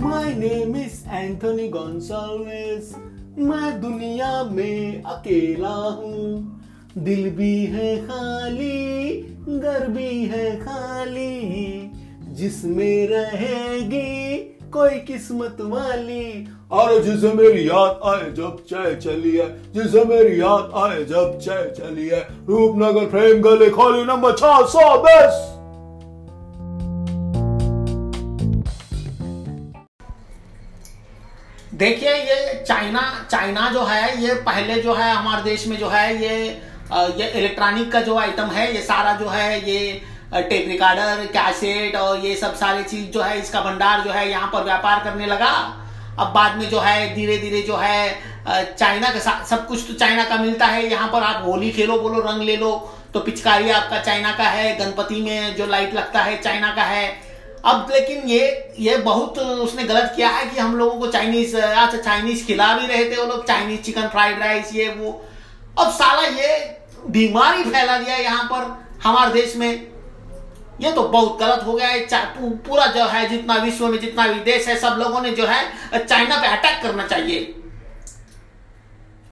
My name is Anthony Gonsalves मैं दुनिया में अकेला हूँ। दिल भी है खाली, घर भी है खाली। जिसमें रहेगी कोई किस्मत वाली। और जिसे मेरी याद आए जब चाय चली है। जिसे मेरी याद आए जब चाय चली है। रूपनगर प्रेम गले खोली नंबर छह सौ दस। देखिए, ये चाइना चाइना जो है, ये पहले जो है हमारे देश में जो है, ये ये इलेक्ट्रॉनिक का जो आइटम है, ये सारा जो है, ये टेप रिकॉर्डर कैसेट और ये सब सारी चीज़ जो है, इसका भंडार जो है यहाँ पर व्यापार करने लगा। अब बाद में जो है धीरे धीरे जो है चाइना के साथ, सब कुछ तो चाइना का मिलता है। यहाँ पर आप होली खेलो, बोलो, रंग ले लो तो पिचकारी आपका चाइना का है, गणपति में जो लाइट लगता है, चाइना का है। अब लेकिन ये ये बहुत उसने गलत किया है कि हम लोगों को चाइनीज़ अच्छा चाइनीज़ खिला भी रहे थे वो लोग चाइनीज़ चिकन फ्राइड राइस ये वो। अब साला ये बीमारी फैला दिया यहाँ पर हमारे देश में। ये तो बहुत गलत हो गया है पूरा जो है, जितना विश्व में जितना भी देश है, सब लोगों ने जो है चाइना पे अटैक करना चाहिए।